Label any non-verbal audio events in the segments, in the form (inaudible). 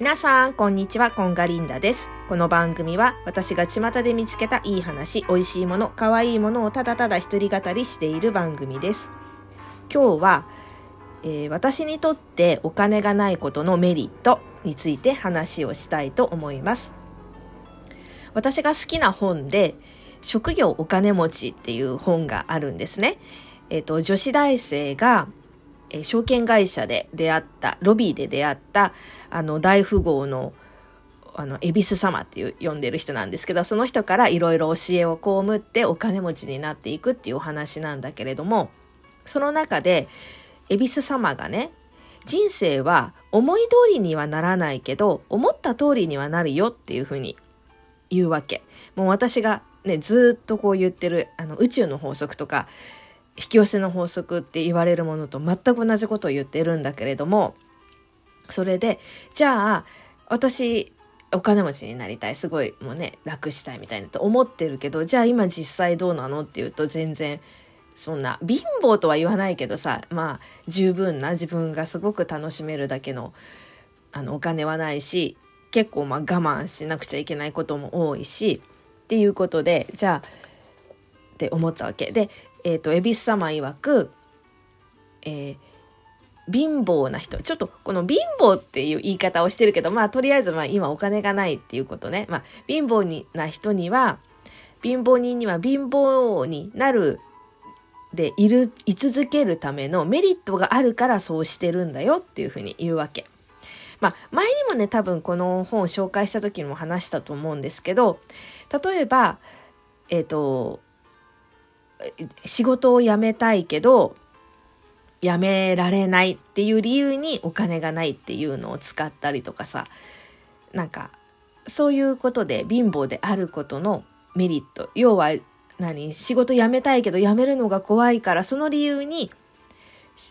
皆さん、こんにちは、コンガリンダです。この番組は私が巷で見つけたいい話、美味しいもの、可愛いものをただただ一人語りしている番組です。今日は、えー私にとってお金がないことのメリットについて話をしたいと思います。私が好きな本で、職業お金持ちっていう本があるんですね。えっ、と、女子大生が、えー証券会社で出会った、ロビーで出会った、あの、大富豪の、あの、恵比寿様っていう呼んでる人なんですけど、その人からいろいろ教えを被ってお金持ちになっていくっていうお話なんだけれども、その中で、恵比寿様がね、人生は思い通りにはならないけど、思った通りにはなるよっていうふうに言うわけ。もう私がね、ずっとこう言ってる、あの、宇宙の法則とか、引き寄せの法則って言われるものと全く同じことを言ってるんだけれども、それで、じゃあ、私、お金持ちになりたい。すごい、もうね、楽したいみたいなと思ってるけど、じゃあ今実際どうなのっていうと全然、そんな、貧乏とは言わないけどさ、まあ、十分な自分がすごく楽しめるだけの、あの、お金はないし、結構まあ我慢しなくちゃいけないことも多いし、っていうことで、じゃあ、って思ったわけ。で、えっ、と、恵比寿様曰く、えー貧乏な人。ちょっとこの貧乏っていう言い方をしてるけど、まあとりあえずまあ今お金がないっていうことね。まあ貧乏にな人には、貧乏人には貧乏になるでいる、居続けるためのメリットがあるからそうしてるんだよっていうふうに言うわけ。まあ前にもね多分この本を紹介した時にも話したと思うんですけど、例えば、えっ、と、仕事を辞めたいけど、辞められないっていう理由にお金がないっていうのを使ったりとかさ、なんか、そういうことで貧乏であることのメリット。要は何、仕事辞めたいけど辞めるのが怖いから、その理由に、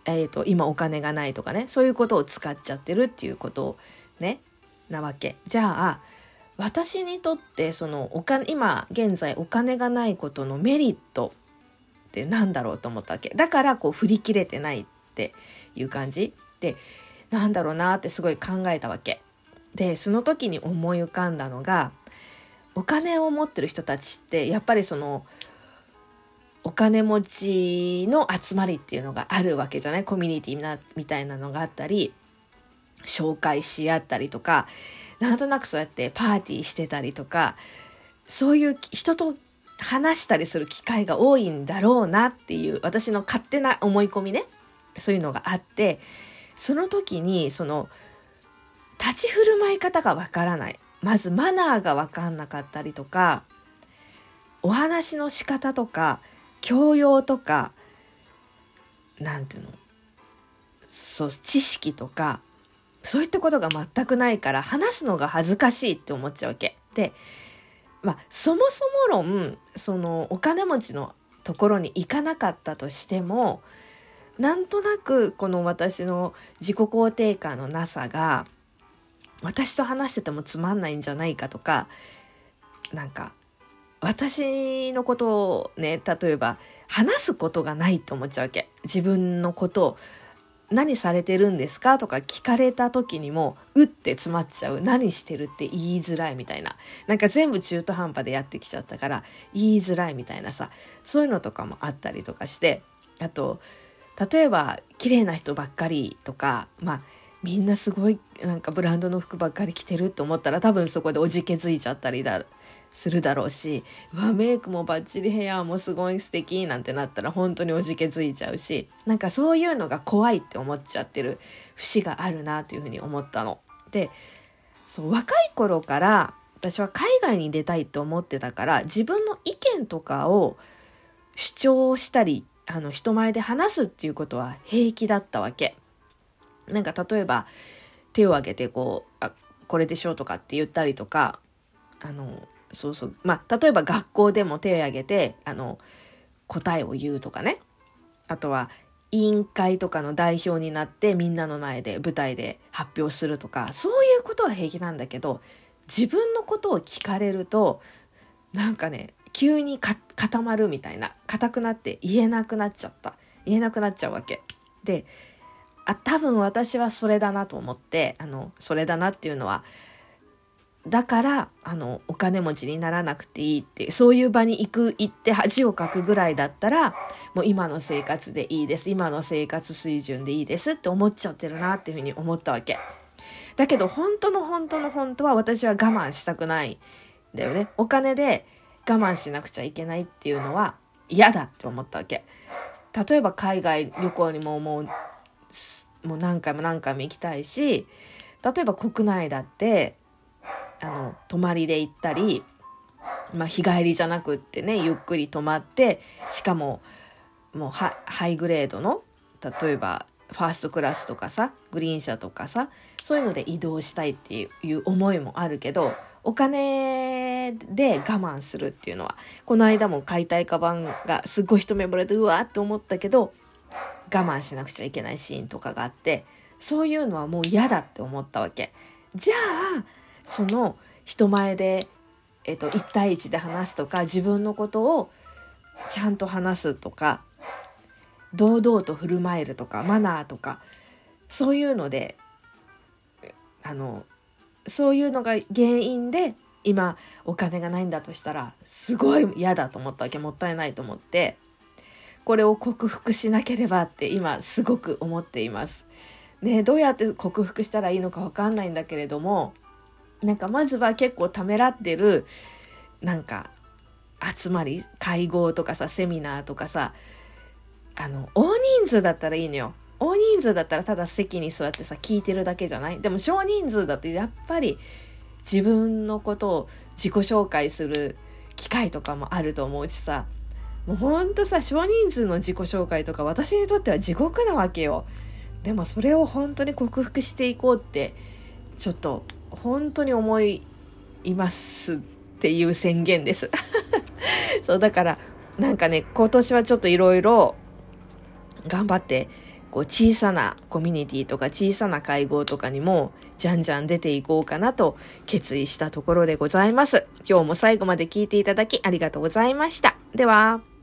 えっ、と、今お金がないとかね、そういうことを使っちゃってるっていうことね、なわけ。じゃあ、私にとってそのお金今現在お金がないことのメリットってなんだろうと思ったわけ。だからこう振り切れてないっていう感じ。でなんだろうなってすごい考えたわけ。でその時に思い浮かんだのがお金を持ってる人たちってやっぱりそのお金持ちの集まりっていうのがあるわけじゃない？コミュニティなみたいなのがあったり紹介し合ったりとかなんとなくそうやってパーティーしてたりとかそういう人と話したりする機会が多いんだろうなっていう私の勝手な思い込みねそういうのがあってその時にその立ち振る舞い方がわからないまずマナーがわかんなかったりとかお話の仕方とか教養とかなんていうのそう知識とかそういったことが全くないから話すのが恥ずかしいって思っちゃうわけ。でまあ、そもそも論そのお金持ちのところに行かなかったとしてもなんとなくこの私の自己肯定感のなさが私と話しててもつまんないんじゃないかとかなんか私のことをね例えば話すことがないと思っちゃうわけ。自分のことを。何されてるんですか？とか聞かれた時にも、うって詰まっちゃう。何してるって言いづらいみたいな。なんか全部中途半端でやってきちゃったから、言いづらいみたいなさ、そういうのとかもあったりとかして、あと、例えば、綺麗な人ばっかりとか、まあ、みんなすごいなんかブランドの服ばっかり着てると思ったら多分そこでおじけづいちゃったりだするだろうしうわメイクもバッチリヘアもすごい素敵なんてなったら本当におじけづいちゃうしなんかそういうのが怖いって思っちゃってる節があるなというふうに思ったの。でそう若い頃から私は海外に出たいと思ってたから自分の意見とかを主張したりあの人前で話すっていうことは平気だったわけ。なんか例えば手を挙げてこうあこれでしょとかって言ったりとかあのそうそう。まあ例えば学校でも手を挙げてあの答えを言うとかね。あとは委員会とかの代表になってみんなの前で舞台で発表するとかそういうことは平気なんだけど自分のことを聞かれるとなんかね急に固まるみたいな硬くなって言えなくなっちゃった。言えなくなっちゃうわけ。であ多分私はそれだなと思ってあのそれだなっていうのはだからあのお金持ちにならなくていいってそういう場に行く行って恥をかくぐらいだったらもう今の生活でいいです。今の生活水準でいいです。って思っちゃってるなっていうふうに思ったわけ。だけど本当の本当の本当は私は我慢したくないだよね。お金で我慢しなくちゃいけないっていうのは嫌だって思ったわけ。例えば海外旅行にももうもう何回も何回も行きたいし例えば国内だってあの泊まりで行ったり、まあ、日帰りじゃなくってねゆっくり泊まってしかももうハイグレードの例えばファーストクラスとかさグリーン車とかさそういうので移動したいっていう思いもあるけどお金で我慢するっていうのはこの間も買いたいカバンがすっごい一目惚れでうわーって思ったけど我慢しなくちゃいけないシーンとかがあってそういうのはもう嫌だって思ったわけ。じゃあその人前で、えっと、1対1で話すとか自分のことをちゃんと話すとか堂々と振る舞えるとかマナーとかそういうのであのそういうのが原因で今お金がないんだとしたらすごい嫌だと思ったわけもったいないと思ってこれを克服しなければって今すごく思っています。ねどうやって克服したらいいのか分かんないんだけれどもなんかまずは結構ためらってるなんか集まり会合とかさセミナーとかさあの大人数だったらいいのよ。大人数だったらただ席に座ってさ聞いてるだけじゃない？でも少人数だってやっぱり自分のことを自己紹介する機会とかもあると思うしさ。もうほんとさ少人数の自己紹介とか私にとっては地獄なわけよ。でもそれを本当に克服していこうってちょっと本当に思いますっていう宣言です (laughs) そうだからなんかね今年はちょっといろいろ頑張ってこう小さなコミュニティとか小さな会合とかにもじゃんじゃん出ていこうかなと決意したところでございます。今日も最後まで聞いていただきありがとうございました。では。